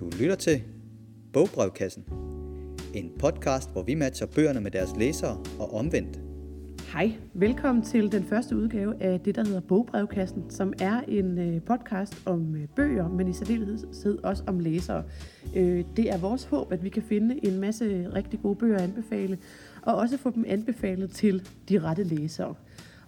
Du lytter til Bogbrevkassen. En podcast, hvor vi matcher bøgerne med deres læsere og omvendt. Hej, velkommen til den første udgave af det, der hedder Bogbrevkassen, som er en øh, podcast om øh, bøger, men i særdeleshed også om læsere. Øh, det er vores håb, at vi kan finde en masse rigtig gode bøger at anbefale, og også få dem anbefalet til de rette læsere.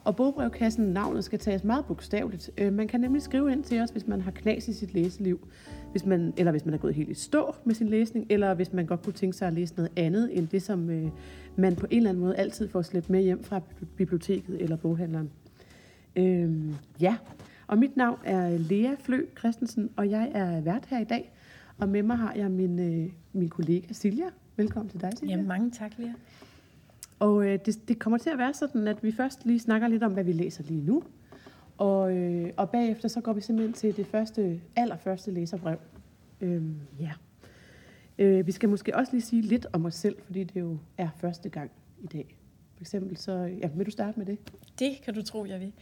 Og bogbrevkassen, navnet skal tages meget bogstaveligt. Øh, man kan nemlig skrive ind til os, hvis man har knas i sit læseliv, hvis man, eller hvis man er gået helt i stå med sin læsning, eller hvis man godt kunne tænke sig at læse noget andet end det, som øh, man på en eller anden måde altid får slæbt med hjem fra biblioteket eller boghandleren. Øhm, ja, og mit navn er Lea Flø Christensen, og jeg er vært her i dag. Og med mig har jeg min, øh, min kollega Silja. Velkommen til dig, Silja. Ja, mange tak, Lea. Og øh, det, det kommer til at være sådan, at vi først lige snakker lidt om, hvad vi læser lige nu. Og, øh, og bagefter så går vi simpelthen til det første, allerførste læserbrev. Øhm, ja. Øh, vi skal måske også lige sige lidt om os selv, fordi det jo er første gang i dag. For eksempel så, ja, vil du starte med det? Det kan du tro, jeg vil.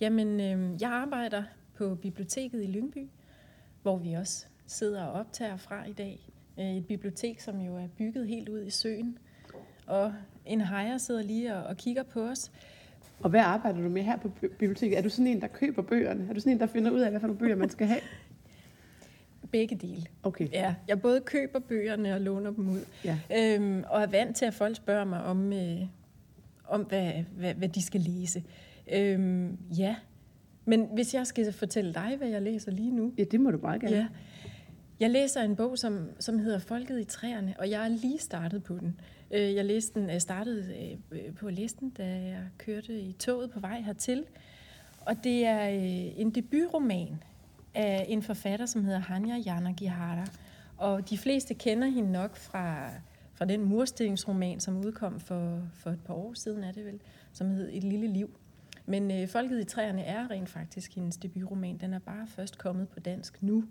Jamen, øh, jeg arbejder på biblioteket i Lyngby, hvor vi også sidder og optager fra i dag. Øh, et bibliotek, som jo er bygget helt ud i søen. Og en hejer sidder lige og, og kigger på os. Og hvad arbejder du med her på biblioteket? Er du sådan en, der køber bøgerne? Er du sådan en, der finder ud af, hvad for nogle bøger man skal have? Begge dele. Okay. Ja, jeg både køber bøgerne og låner dem ud. Ja. Øhm, og er vant til, at folk spørger mig om, øh, om hvad, hvad, hvad de skal læse. Øhm, ja, men hvis jeg skal fortælle dig, hvad jeg læser lige nu. Ja, det må du bare gerne. Ja. Jeg læser en bog, som, som hedder Folket i træerne, og jeg er lige startet på den. Øh, jeg læste den, øh, startede øh, øh, på at læse den, da jeg kørte i toget på vej hertil. Og det er en debutroman af en forfatter, som hedder Hanya Yanagihara. Og de fleste kender hende nok fra, fra den murstensroman, som udkom for, for et par år siden, er det vel, som hed Et lille liv. Men øh, Folket i træerne er rent faktisk hendes debutroman. Den er bare først kommet på dansk nu.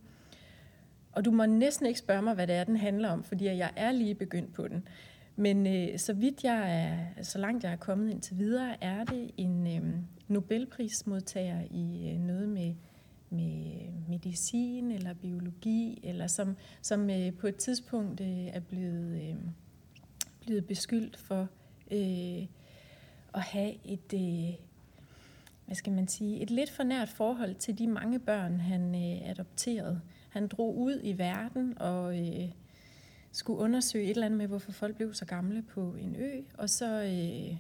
Og du må næsten ikke spørge mig, hvad det er, den handler om, fordi jeg er lige begyndt på den. Men øh, så vidt jeg er, så langt jeg er kommet indtil videre, er det en øh, Nobelprismodtager i øh, noget med, med øh, medicin eller biologi, eller som, som øh, på et tidspunkt øh, er blevet, øh, blevet beskyldt for øh, at have et, øh, hvad skal man sige, et lidt for nært forhold til de mange børn, han øh, adopterede. Han drog ud i verden og øh, skulle undersøge et eller andet med, hvorfor folk blev så gamle på en ø, og så øh,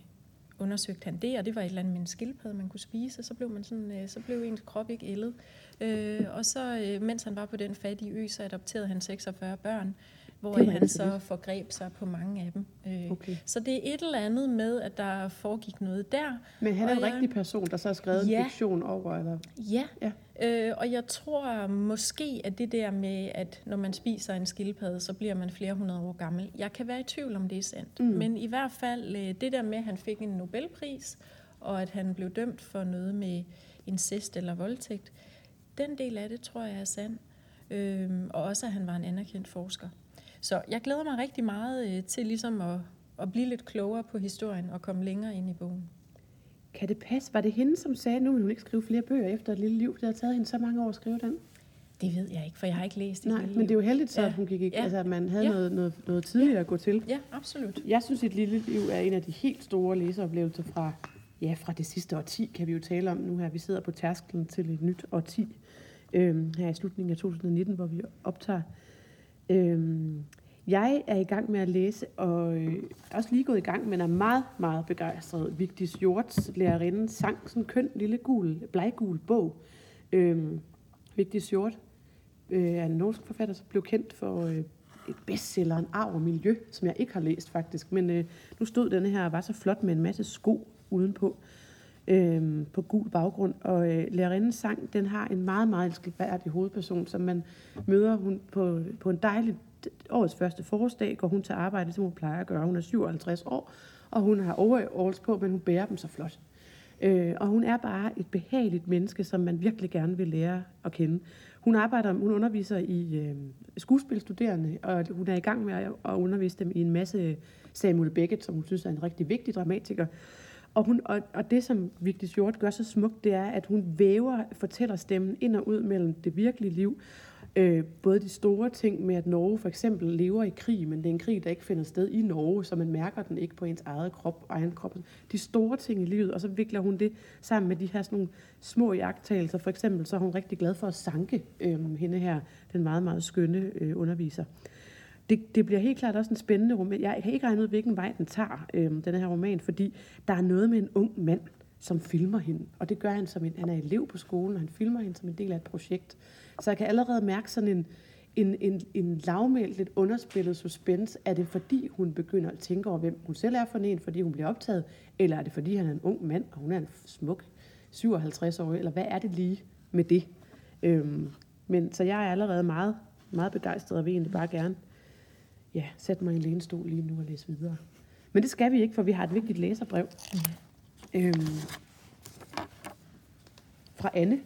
undersøgte han det, og det var et eller andet med en skildpadde, man kunne spise, og så blev, man sådan, øh, så blev ens krop ikke ældet. Øh, og så, øh, mens han var på den fattige ø, så adopterede han 46 børn, hvor han så forgreb sig på mange af dem. Øh, Okay. Så det er et eller andet med, at der foregik noget der. Men han er en jeg- rigtig person, der så har skrevet Ja. en fiktion over, eller? Ja, Ja. Øh, og jeg tror måske, at det der med, at når man spiser en skildpadde, så bliver man flere hundrede år gammel. Jeg kan være i tvivl om det er sandt. Mm. Men i hvert fald øh, det der med, at han fik en Nobelpris, og at han blev dømt for noget med incest eller voldtægt, den del af det tror jeg er sand. Øhm, og også, at han var en anerkendt forsker. Så jeg glæder mig rigtig meget øh, til ligesom at, at blive lidt klogere på historien og komme længere ind i bogen. Kan det passe? Var det hende, som sagde, at nu vil hun ikke skrive flere bøger efter et lille liv? Det har taget hende så mange år at skrive den. Det ved jeg ikke, for jeg har ikke læst det Nej, men det er jo heldigt så, Ja. at hun gik i, Ja. altså, at man havde Ja. noget, noget, noget tidligere at gå til. Ja, absolut. Jeg synes, et lille liv er en af de helt store læseoplevelser fra, ja, fra det sidste årti, kan vi jo tale om nu her. Vi sidder på tærsklen til et nyt årti øhm, her i slutningen af 2019, hvor vi optager. Øhm, jeg er i gang med at læse, og øh, er også lige gået i gang, men er meget, meget begejstret. Vigtis Hjorts lærerinde sang sådan en køn lille gul, bleggul bog. Øhm, Vigtis Hjort øh, er en norsk forfatter, som blev kendt for øh, et bestseller, en arv og miljø, som jeg ikke har læst faktisk. Men øh, nu stod denne her og var så flot med en masse sko udenpå, øh, på gul baggrund. Og øh, lærerindens sang, den har en meget, meget elskværdig hovedperson, som man møder hun på, på en dejlig årets første forårsdag, går hun til arbejde, som hun plejer at gøre. Hun er 57 år, og hun har overalls på, men hun bærer dem så flot. Øh, og hun er bare et behageligt menneske, som man virkelig gerne vil lære at kende. Hun arbejder, hun underviser i øh, skuespilstuderende, og hun er i gang med at, at undervise dem i en masse Samuel Beckett, som hun synes er en rigtig vigtig dramatiker. Og, hun, og, og det, som Vigdis Hjort gør så smukt, det er, at hun væver fortællerstemmen ind og ud mellem det virkelige liv, Øh, både de store ting med, at Norge for eksempel lever i krig, men det er en krig, der ikke finder sted i Norge, så man mærker den ikke på ens eget krop, egen krop. De store ting i livet, og så vikler hun det sammen med de her sådan nogle små jagttagelser. For eksempel så er hun rigtig glad for at sanke øh, hende her, den meget, meget skønne øh, underviser. Det, det bliver helt klart også en spændende roman. Jeg kan ikke regne ud, hvilken vej den tager, øh, den her roman, fordi der er noget med en ung mand, som filmer hende. Og det gør han som en, han er elev på skolen, og han filmer hende som en del af et projekt. Så jeg kan allerede mærke sådan en, en, en, en lavmælt, lidt underspillet suspense. Er det fordi, hun begynder at tænke over, hvem hun selv er for en, fordi hun bliver optaget? Eller er det fordi, han er en ung mand, og hun er en smuk 57 år? Eller hvad er det lige med det? Øhm, men så jeg er allerede meget, meget begejstret og vil egentlig bare gerne ja, sætte mig i en lænestol lige nu og læse videre. Men det skal vi ikke, for vi har et vigtigt læserbrev. Mm. Øhm, fra Anne,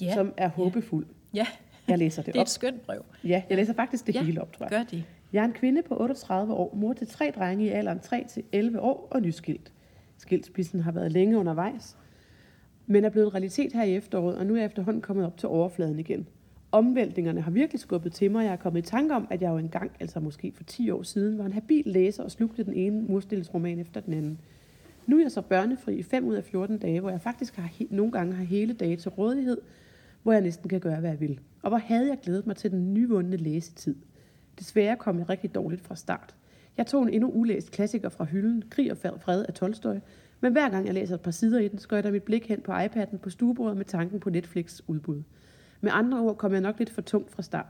Ja. som er håbefuld. Ja, Jeg læser det, det er op. et skønt brev. Ja, jeg læser faktisk det Ja, hele op, tror jeg. Gør det. Jeg er en kvinde på 38 år, mor til tre drenge i alderen 3 til 11 år og nyskilt. Skilsmissen har været længe undervejs, men er blevet en realitet her i efteråret, og nu er jeg efterhånden kommet op til overfladen igen. Omvæltningerne har virkelig skubbet til mig, jeg er kommet i tanke om, at jeg jo engang, altså måske for 10 år siden, var en habil læser og slugte den ene murstillesroman efter den anden. Nu er jeg så børnefri i 5 ud af 14 dage, hvor jeg faktisk har, he- nogle gange har hele dage til rådighed, hvor jeg næsten kan gøre, hvad jeg vil. Og hvor havde jeg glædet mig til den nyvundne læsetid. Desværre kom jeg rigtig dårligt fra start. Jeg tog en endnu ulæst klassiker fra hylden, Krig og fred af Tolstoy, men hver gang jeg læser et par sider i den, skøjter mit blik hen på iPad'en på stuebordet med tanken på Netflix udbud. Med andre ord kom jeg nok lidt for tungt fra start.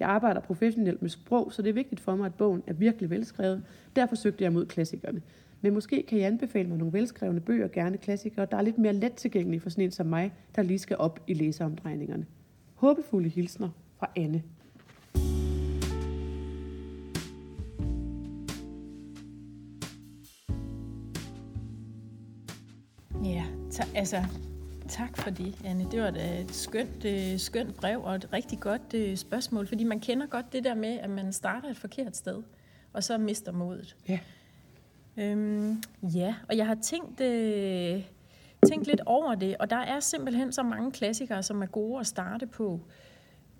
Jeg arbejder professionelt med sprog, så det er vigtigt for mig, at bogen er virkelig velskrevet. Derfor søgte jeg mod klassikerne. Men måske kan I anbefale mig nogle velskrevne bøger, gerne klassikere, der er lidt mere let tilgængelige for sådan en som mig, der lige skal op i læseomdrejningerne. Håbefulde hilsner fra Anne. Ja, så altså, tak for det, Anne. Det var da et skønt, øh, skønt brev og et rigtig godt øh, spørgsmål, fordi man kender godt det der med, at man starter et forkert sted, og så mister modet. Ja. Øhm, ja, og jeg har tænkt, øh, tænkt lidt over det, og der er simpelthen så mange klassikere, som er gode at starte på.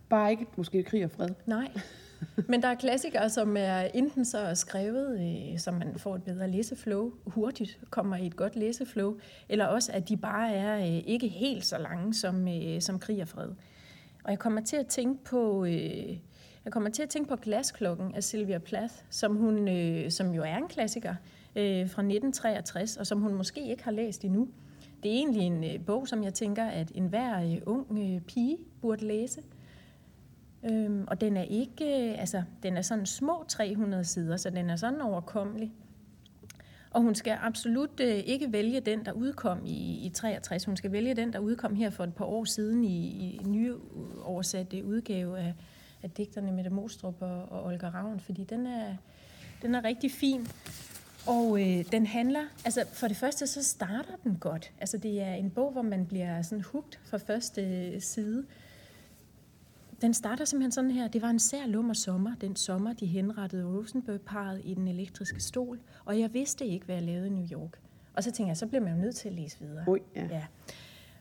Bare ikke måske krig og fred. Nej, men der er klassikere, som er enten så skrevet, øh, så man får et bedre læseflow hurtigt, kommer i et godt læseflow, eller også at de bare er øh, ikke helt så lange som, øh, som krig og fred. Og jeg kommer til at tænke på... Øh, jeg kommer til at tænke på Glasklokken af Sylvia Plath, som, hun, øh, som jo er en klassiker øh, fra 1963, og som hun måske ikke har læst endnu. Det er egentlig en øh, bog, som jeg tænker, at enhver øh, ung øh, pige burde læse. Øhm, og den er ikke, øh, altså, den er sådan små 300 sider, så den er sådan overkommelig. Og hun skal absolut øh, ikke vælge den, der udkom i, i 63. Hun skal vælge den, der udkom her for et par år siden i, i nye oversatte øh, udgave af, af digterne Mette Mostrup og, og Olga Ravn, fordi den er, den er rigtig fin. Og øh, den handler, altså for det første så starter den godt. Altså det er en bog, hvor man bliver sådan hugt fra første øh, side. Den starter simpelthen sådan her. Det var en sær lummer sommer, den sommer, de henrettede Rosenberg-parret i den elektriske stol, og jeg vidste ikke, hvad jeg lavede i New York. Og så tænker jeg, så bliver man jo nødt til at læse videre. Oj, ja. ja.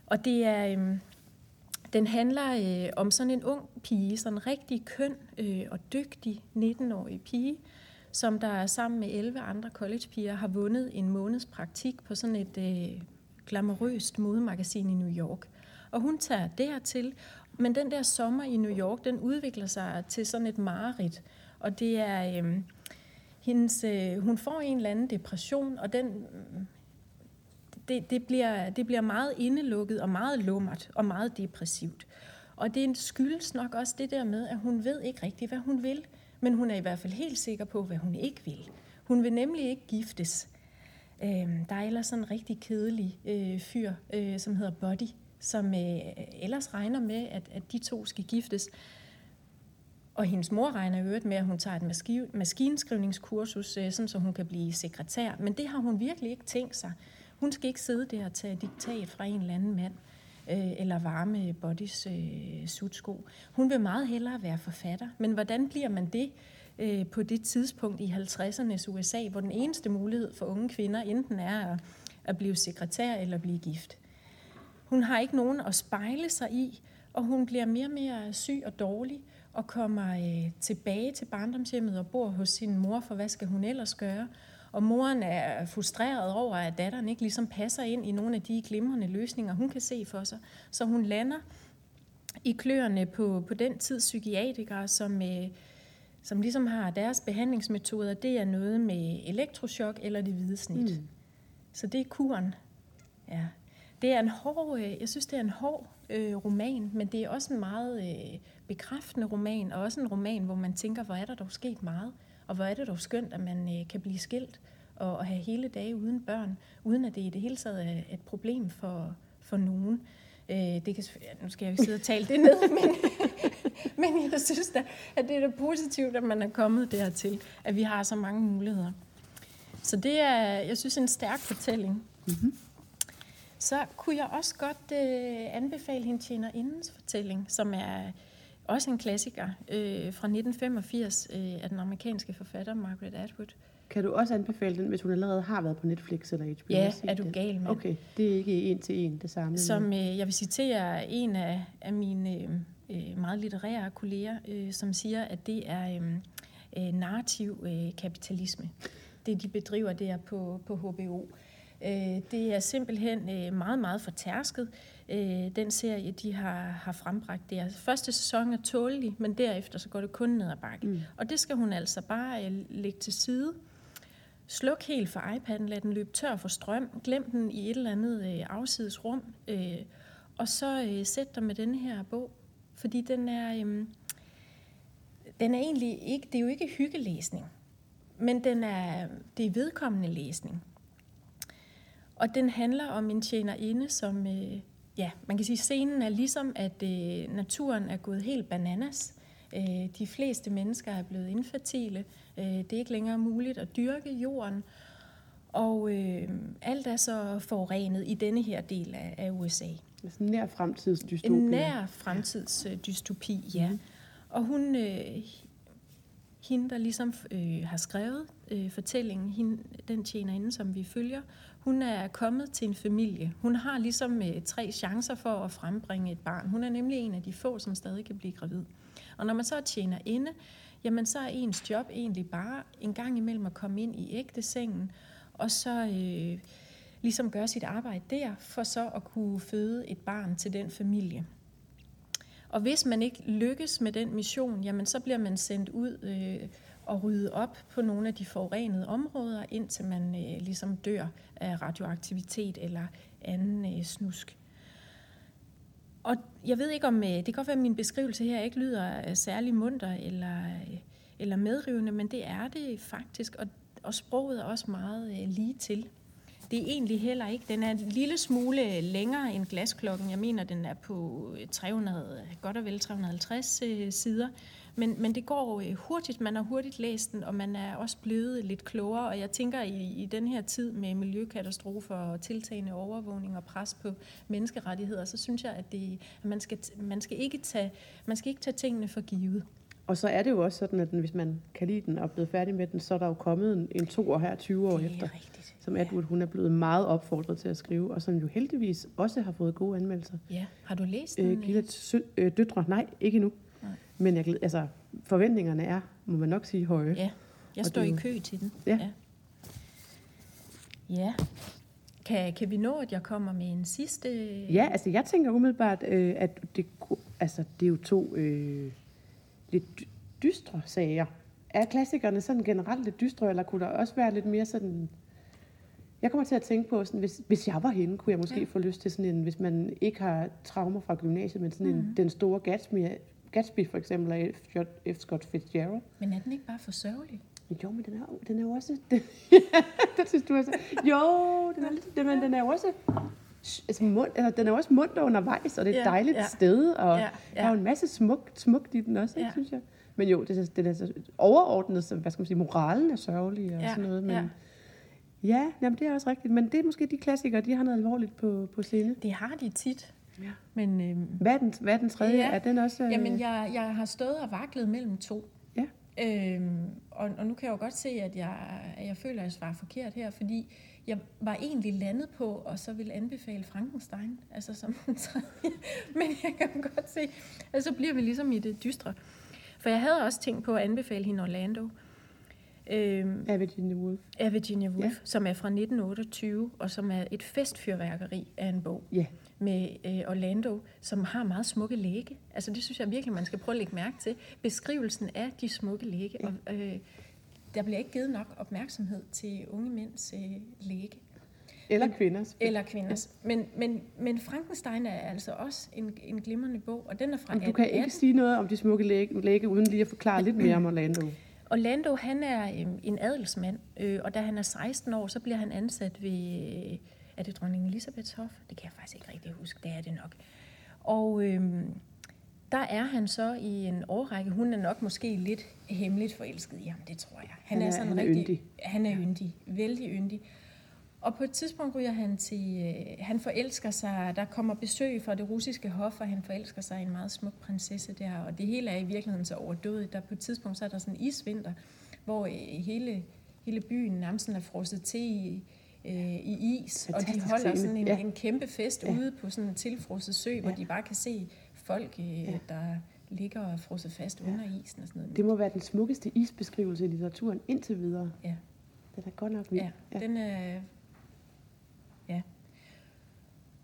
Og det er, øhm, den handler øh, om sådan en ung pige, sådan en rigtig køn øh, og dygtig 19-årig pige, som der sammen med 11 andre collegepiger har vundet en måneds praktik på sådan et øh, glamourøst modemagasin i New York. Og hun tager dertil, men den der sommer i New York, den udvikler sig til sådan et mareridt. Og det er, øh, hendes, øh, hun får en eller anden depression, og den, det, det, bliver, det bliver meget indelukket og meget lummert og meget depressivt. Og det skyldes nok også det der med, at hun ved ikke rigtigt, hvad hun vil. Men hun er i hvert fald helt sikker på, hvad hun ikke vil. Hun vil nemlig ikke giftes. Øh, der er ellers sådan en rigtig kedelig øh, fyr, øh, som hedder Buddy, som øh, ellers regner med, at, at de to skal giftes. Og hendes mor regner i øvrigt med, at hun tager et maski- maskinskrivningskursus, øh, sådan så hun kan blive sekretær. Men det har hun virkelig ikke tænkt sig. Hun skal ikke sidde der og tage diktat fra en eller anden mand, øh, eller varme Bodys øh, sutsko. Hun vil meget hellere være forfatter. Men hvordan bliver man det øh, på det tidspunkt i 50'ernes USA, hvor den eneste mulighed for unge kvinder enten er at, at blive sekretær eller blive gift? Hun har ikke nogen at spejle sig i, og hun bliver mere og mere syg og dårlig, og kommer øh, tilbage til barndomshjemmet og bor hos sin mor, for hvad skal hun ellers gøre? Og moren er frustreret over, at datteren ikke ligesom passer ind i nogle af de glimrende løsninger, hun kan se for sig. Så hun lander i kløerne på, på den tids psykiatrikere, som, øh, som ligesom har deres behandlingsmetoder. Det er noget med elektroshock eller det hvide snit. Mm. Så det er kuren. Ja. Det er en hård, øh, jeg synes, det er en hård øh, roman, men det er også en meget øh, bekræftende roman, og også en roman, hvor man tænker, hvor er der dog sket meget, og hvor er det dog skønt, at man øh, kan blive skilt og, og have hele dage uden børn, uden at det i det hele taget er et problem for, for nogen. Øh, det kan, nu skal jeg jo sidde og tale det ned, men, men jeg synes da, at det er da positivt, at man er kommet dertil, at vi har så mange muligheder. Så det er, jeg synes, en stærk fortælling. Mm-hmm. Så kunne jeg også godt øh, anbefale hende Tjener Indens fortælling, som er også en klassiker øh, fra 1985 øh, af den amerikanske forfatter Margaret Atwood. Kan du også anbefale den, hvis hun allerede har været på Netflix eller HBO? Ja, er du gal, mand. Okay, det er ikke en til en det samme. Som øh, jeg vil citere en af, af mine øh, meget litterære kolleger, øh, som siger, at det er øh, øh, narrativ øh, kapitalisme. Det, de bedriver der på, på HBO. Øh, det er simpelthen øh, meget, meget fortærsket, øh, den serie, de har, har frembragt der. Første sæson er tålelig, men derefter så går det kun ned ad bakke. Mm. Og det skal hun altså bare lægge til side. Sluk helt for iPad'en, lad den løbe tør for strøm, glem den i et eller andet afsides rum, og så sæt dig med denne her bog, fordi den er, øhm, den er egentlig ikke, det er jo ikke hyggelæsning, men den er, det er vedkommende læsning. Og den handler om en tjenerinde, som, øh, ja, man kan sige, scenen er ligesom, at øh, naturen er gået helt bananas. Øh, de fleste mennesker er blevet infertile. Øh, det er ikke længere muligt at dyrke jorden. Og øh, alt er så forurenet i denne her del af, af USA. Altså en nær fremtidsdystopi. En nær fremtidsdystopi, ja. Mm. Og hun, øh, hende, der ligesom øh, har skrevet øh, fortællingen, hende, den tjenerinde, som vi følger, hun er kommet til en familie. Hun har ligesom øh, tre chancer for at frembringe et barn. Hun er nemlig en af de få, som stadig kan blive gravid. Og når man så tjener inde, jamen så er ens job egentlig bare en gang imellem at komme ind i ægtesengen, og så øh, ligesom gøre sit arbejde der, for så at kunne føde et barn til den familie. Og hvis man ikke lykkes med den mission, jamen så bliver man sendt ud øh, og rydde op på nogle af de forurenede områder, indtil man øh, ligesom dør af radioaktivitet eller anden øh, snusk. Og jeg ved ikke om, øh, det kan godt være, at min beskrivelse her ikke lyder øh, særlig munter eller, øh, eller medrivende, men det er det faktisk, og, og sproget er også meget øh, lige til. Det er egentlig heller ikke. Den er en lille smule øh, længere end glasklokken. Jeg mener, den er på øh, 300, godt og vel 350 øh, sider. Men, men det går øh, hurtigt, man har hurtigt læst den, og man er også blevet lidt klogere. Og jeg tænker, i, i den her tid med miljøkatastrofer og tiltagende overvågning og pres på menneskerettigheder, så synes jeg, at, det, at man, skal, man, skal ikke tage, man skal ikke tage tingene for givet. Og så er det jo også sådan, at hvis man kan lide den og er blevet færdig med den, så er der jo kommet en, en to år her, 20 år efter, rigtigt. som Edward hun er blevet meget opfordret til at skrive, og som jo heldigvis også har fået gode anmeldelser. Ja, har du læst den? Øh, Gillets øh, døtre, nej, ikke endnu. Men jeg, altså, forventningerne er, må man nok sige, høje. Ja, jeg står i kø til den. Ja. ja. Ja. Kan, kan vi nå, at jeg kommer med en sidste... Ja, altså jeg tænker umiddelbart, øh, at det, altså, det er jo to øh, lidt dystre sager. Er klassikerne sådan generelt lidt dystre, eller kunne der også være lidt mere sådan... Jeg kommer til at tænke på, sådan, hvis, hvis jeg var hende, kunne jeg måske ja. få lyst til sådan en, hvis man ikke har traumer fra gymnasiet, men sådan mm. en, den store Gatsby, Gatsby for eksempel af F. Scott Fitzgerald. Men er den ikke bare for sørgelig? Jo, men den er, den er jo også... Den, det synes du også. Jo, den er, lidt, men den er jo også... Altså, mund, altså, den er også munter undervejs, og det er et ja, dejligt ja. sted, og ja, ja. der er jo en masse smukt, smukt i den også, ja. synes jeg. Men jo, det er, det er så overordnet, så, hvad skal man sige, moralen er sørgelig og ja, sådan noget, men... Ja. Ja, jamen det er også rigtigt. Men det er måske de klassikere, de har noget alvorligt på, på scene. Det har de tit. Ja. Men, øhm, hvad, er den, hvad er den tredje? Ja. Er den også, øh... Jamen, jeg, jeg har stået og vaklet mellem to. Ja. Øhm, og, og nu kan jeg jo godt se, at jeg, at jeg føler, at jeg svarer forkert her, fordi jeg var egentlig landet på, og så ville anbefale Frankenstein, altså som Men jeg kan godt se, at så bliver vi ligesom i det dystre. For jeg havde også tænkt på at anbefale hende Orlando. Øhm, af Virginia Woolf. Af Virginia Woolf, ja. som er fra 1928, og som er et festfyrværkeri af en bog. Ja. Med øh, Orlando, som har meget smukke læge. Altså det synes jeg virkelig, man skal prøve at lægge mærke til. Beskrivelsen af de smukke læge. Ja. Og, øh, der bliver ikke givet nok opmærksomhed til unge mænds øh, læge. Eller kvinders. Eller kvinders. Ja. Men, men, men Frankenstein er altså også en, en glimrende bog, og den er fra Du kan ikke sige noget om de smukke læge, læge uden lige at forklare lidt mere om Orlando. Orlando, han er øh, en adelsmand, øh, og da han er 16 år, så bliver han ansat ved, øh, er det dronning Elisabeths hof? Det kan jeg faktisk ikke rigtig huske, det er det nok. Og øh, der er han så i en årrække, hun er nok måske lidt hemmeligt forelsket i ham, det tror jeg. Han, han er, sådan han er rigtig, yndig. Han er yndig, vældig yndig. Og på et tidspunkt ryger han til, øh, han forelsker sig, der kommer besøg fra det russiske hof, og han forelsker sig i en meget smuk prinsesse der, og det hele er i virkeligheden så overdødet. Der på et tidspunkt så er der sådan en isvinter, hvor øh, hele, hele byen nærmest er frosset til i, øh, i is, og de holder sådan en, ja. en kæmpe fest ja. ude på sådan en tilfrosset sø, ja. hvor de bare kan se folk, øh, ja. der ligger og frosset fast ja. under isen og sådan noget. Det må være den smukkeste isbeskrivelse i litteraturen indtil videre. Ja. Den er godt nok vild. Ja, ja. den er Ja.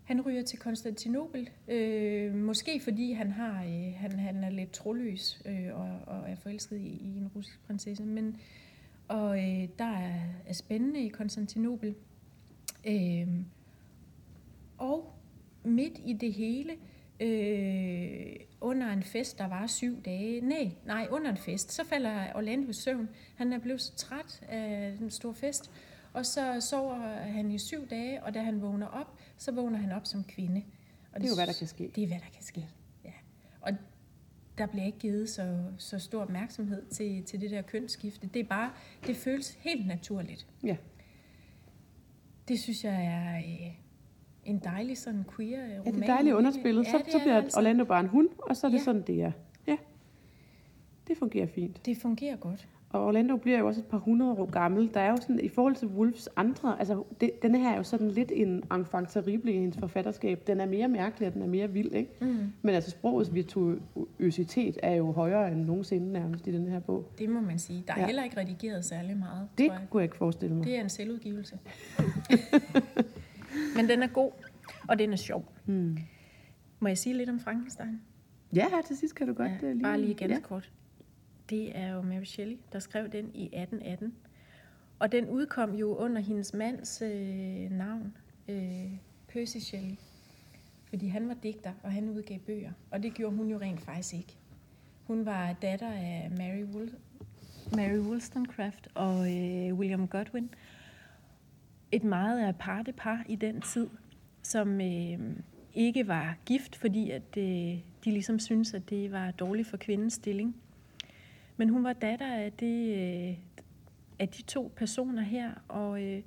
Han ryger til Konstantinopel, øh, måske fordi han har øh, han, han er lidt troløs øh, og, og er forelsket i, i en russisk prinsesse. Men, og øh, der er, er spændende i Konstantinopel. Øh, og midt i det hele, øh, under en fest, der var syv dage, nej, nej, under en fest, så falder Orlando i søvn. Han er blevet så træt af den store fest, og så sover han i syv dage, og da han vågner op, så vågner han op som kvinde. Og det er jo, hvad der kan ske. Det er, hvad der kan ske, ja. Og der bliver ikke givet så, så stor opmærksomhed til, til det der kønsskifte. Det er bare, det føles helt naturligt. Ja. Det synes jeg er øh, en dejlig sådan queer roman. Ja, det er dejligt underspillet. Ja, så, så bliver altså. Orlando bare en hund, og så er det ja. sådan, det er. Ja, det fungerer fint. Det fungerer godt. Og Orlando bliver jo også et par hundrede år gammel. Der er jo sådan, i forhold til Wolfs andre, altså det, denne her er jo sådan lidt en enfant terrible i hendes forfatterskab. Den er mere mærkelig, og den er mere vild, ikke? Mm. Men altså sprogets virtuositet er jo højere end nogensinde nærmest i den her bog. Det må man sige. Der er ja. heller ikke redigeret særlig meget. Det jeg. kunne jeg ikke forestille mig. Det er en selvudgivelse. Men den er god, og den er sjov. Mm. Må jeg sige lidt om Frankenstein? Ja, her til sidst kan du godt ja, lige... Bare lige ganske ja. kort. Det er jo Mary Shelley, der skrev den i 1818. Og den udkom jo under hendes mands øh, navn, øh, Percy Shelley. Fordi han var digter, og han udgav bøger. Og det gjorde hun jo rent faktisk ikke. Hun var datter af Mary, Woll- Mary Wollstonecraft og øh, William Godwin. Et meget aparte par i den tid, som øh, ikke var gift, fordi at, øh, de ligesom syntes, at det var dårligt for kvindens stilling. Men hun var datter af, det, øh, af de to personer her, og øh,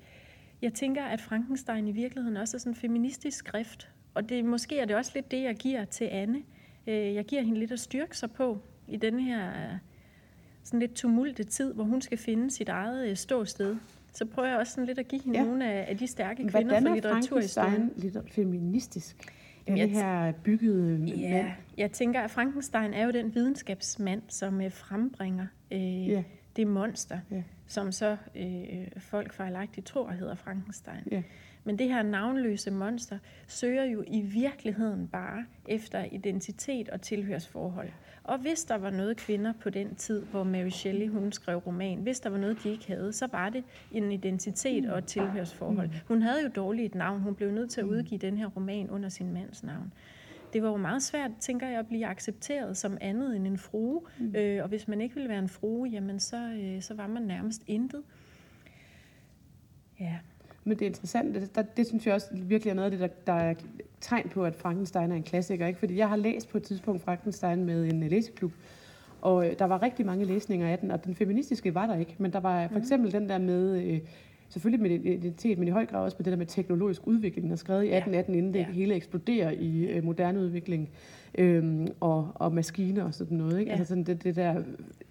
jeg tænker, at Frankenstein i virkeligheden også er sådan en feministisk skrift, og det, måske er det også lidt det, jeg giver til Anne. Øh, jeg giver hende lidt at styrke sig på i den her sådan lidt tumulte tid, hvor hun skal finde sit eget ståsted. Så prøver jeg også sådan lidt at give hende ja. nogle af, af de stærke kvinder Hvordan for litteraturhistorien. Hvordan er Frankenstein feministisk? Den her byggede ja, mand. Jeg tænker, at Frankenstein er jo den videnskabsmand, som øh, frembringer øh, ja. det monster, ja. som så øh, folk fejlagtigt tror hedder Frankenstein. Ja. Men det her navnløse monster søger jo i virkeligheden bare efter identitet og tilhørsforhold. Og hvis der var noget kvinder på den tid, hvor Mary Shelley hun skrev roman, hvis der var noget, de ikke havde, så var det en identitet og et tilhørsforhold. Hun havde jo dårligt et navn. Hun blev nødt til at udgive den her roman under sin mands navn. Det var jo meget svært, tænker jeg, at blive accepteret som andet end en frue. Mm. Øh, og hvis man ikke ville være en frue, jamen så, øh, så var man nærmest intet. Ja. Men det er interessant, det, der, det synes jeg også virkelig er noget af det, der, der er tegn på, at Frankenstein er en klassiker. Ikke? Fordi jeg har læst på et tidspunkt Frankenstein med en læseklub, og øh, der var rigtig mange læsninger af den, og den feministiske var der ikke. Men der var for mhm. eksempel mm. den der med, øh, selvfølgelig med identitet, men i høj grad også med det der med teknologisk udvikling, der er skrevet i 1818, inden det ja. hele eksploderer i øh, moderne udvikling, øh, og, og maskiner og sådan noget. Ikke? Ja. Altså sådan det, det der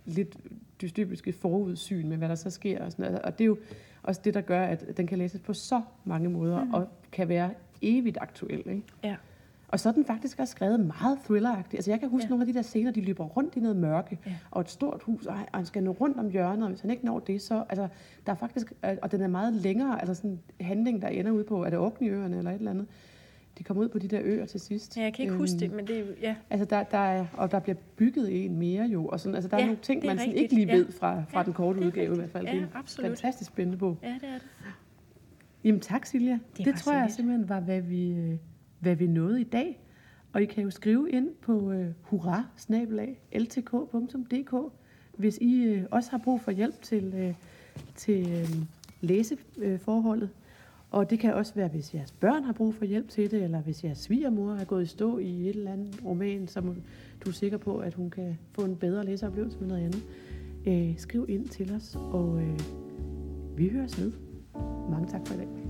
lidt dystopiske forudsyn med, hvad der så sker. Og, sådan noget. og det er jo også det, der gør, at den kan læses på så mange måder, mm. og kan være evigt aktuel. Ikke? Ja. Og så er den faktisk også skrevet meget thrilleragtigt. Altså jeg kan huske ja. nogle af de der scener, de løber rundt i noget mørke, ja. og et stort hus, og han skal nå rundt om hjørnet, og hvis han ikke når det, så... Altså, der er faktisk... Og den er meget længere, altså sådan en handling, der ender ud på, er det Orkneyøerne eller et eller andet. De kommer ud på de der øer til sidst. Ja, jeg kan ikke øhm, huske det, men det er ja. Altså der, der er, og der bliver bygget en mere jo, og sådan, altså der ja, er nogle ting, man sådan ikke lige ved fra, fra ja, den korte udgave i hvert fald. Ja, det er en absolut. fantastisk spændende bog. Ja, det er det. Jamen tak, Silja. Det, det tror jeg simpelthen var, hvad vi, øh, hvad vi nåede i dag. Og I kan jo skrive ind på øh, hurra ltk.dk, hvis I øh, også har brug for hjælp til, øh, til øh, læseforholdet. Og det kan også være, hvis jeres børn har brug for hjælp til det, eller hvis jeres svigermor er gået i stå i et eller andet roman, så du er sikker på, at hun kan få en bedre læseoplevelse med noget andet. Øh, skriv ind til os, og øh, vi høres ved. Mange tak for i dag.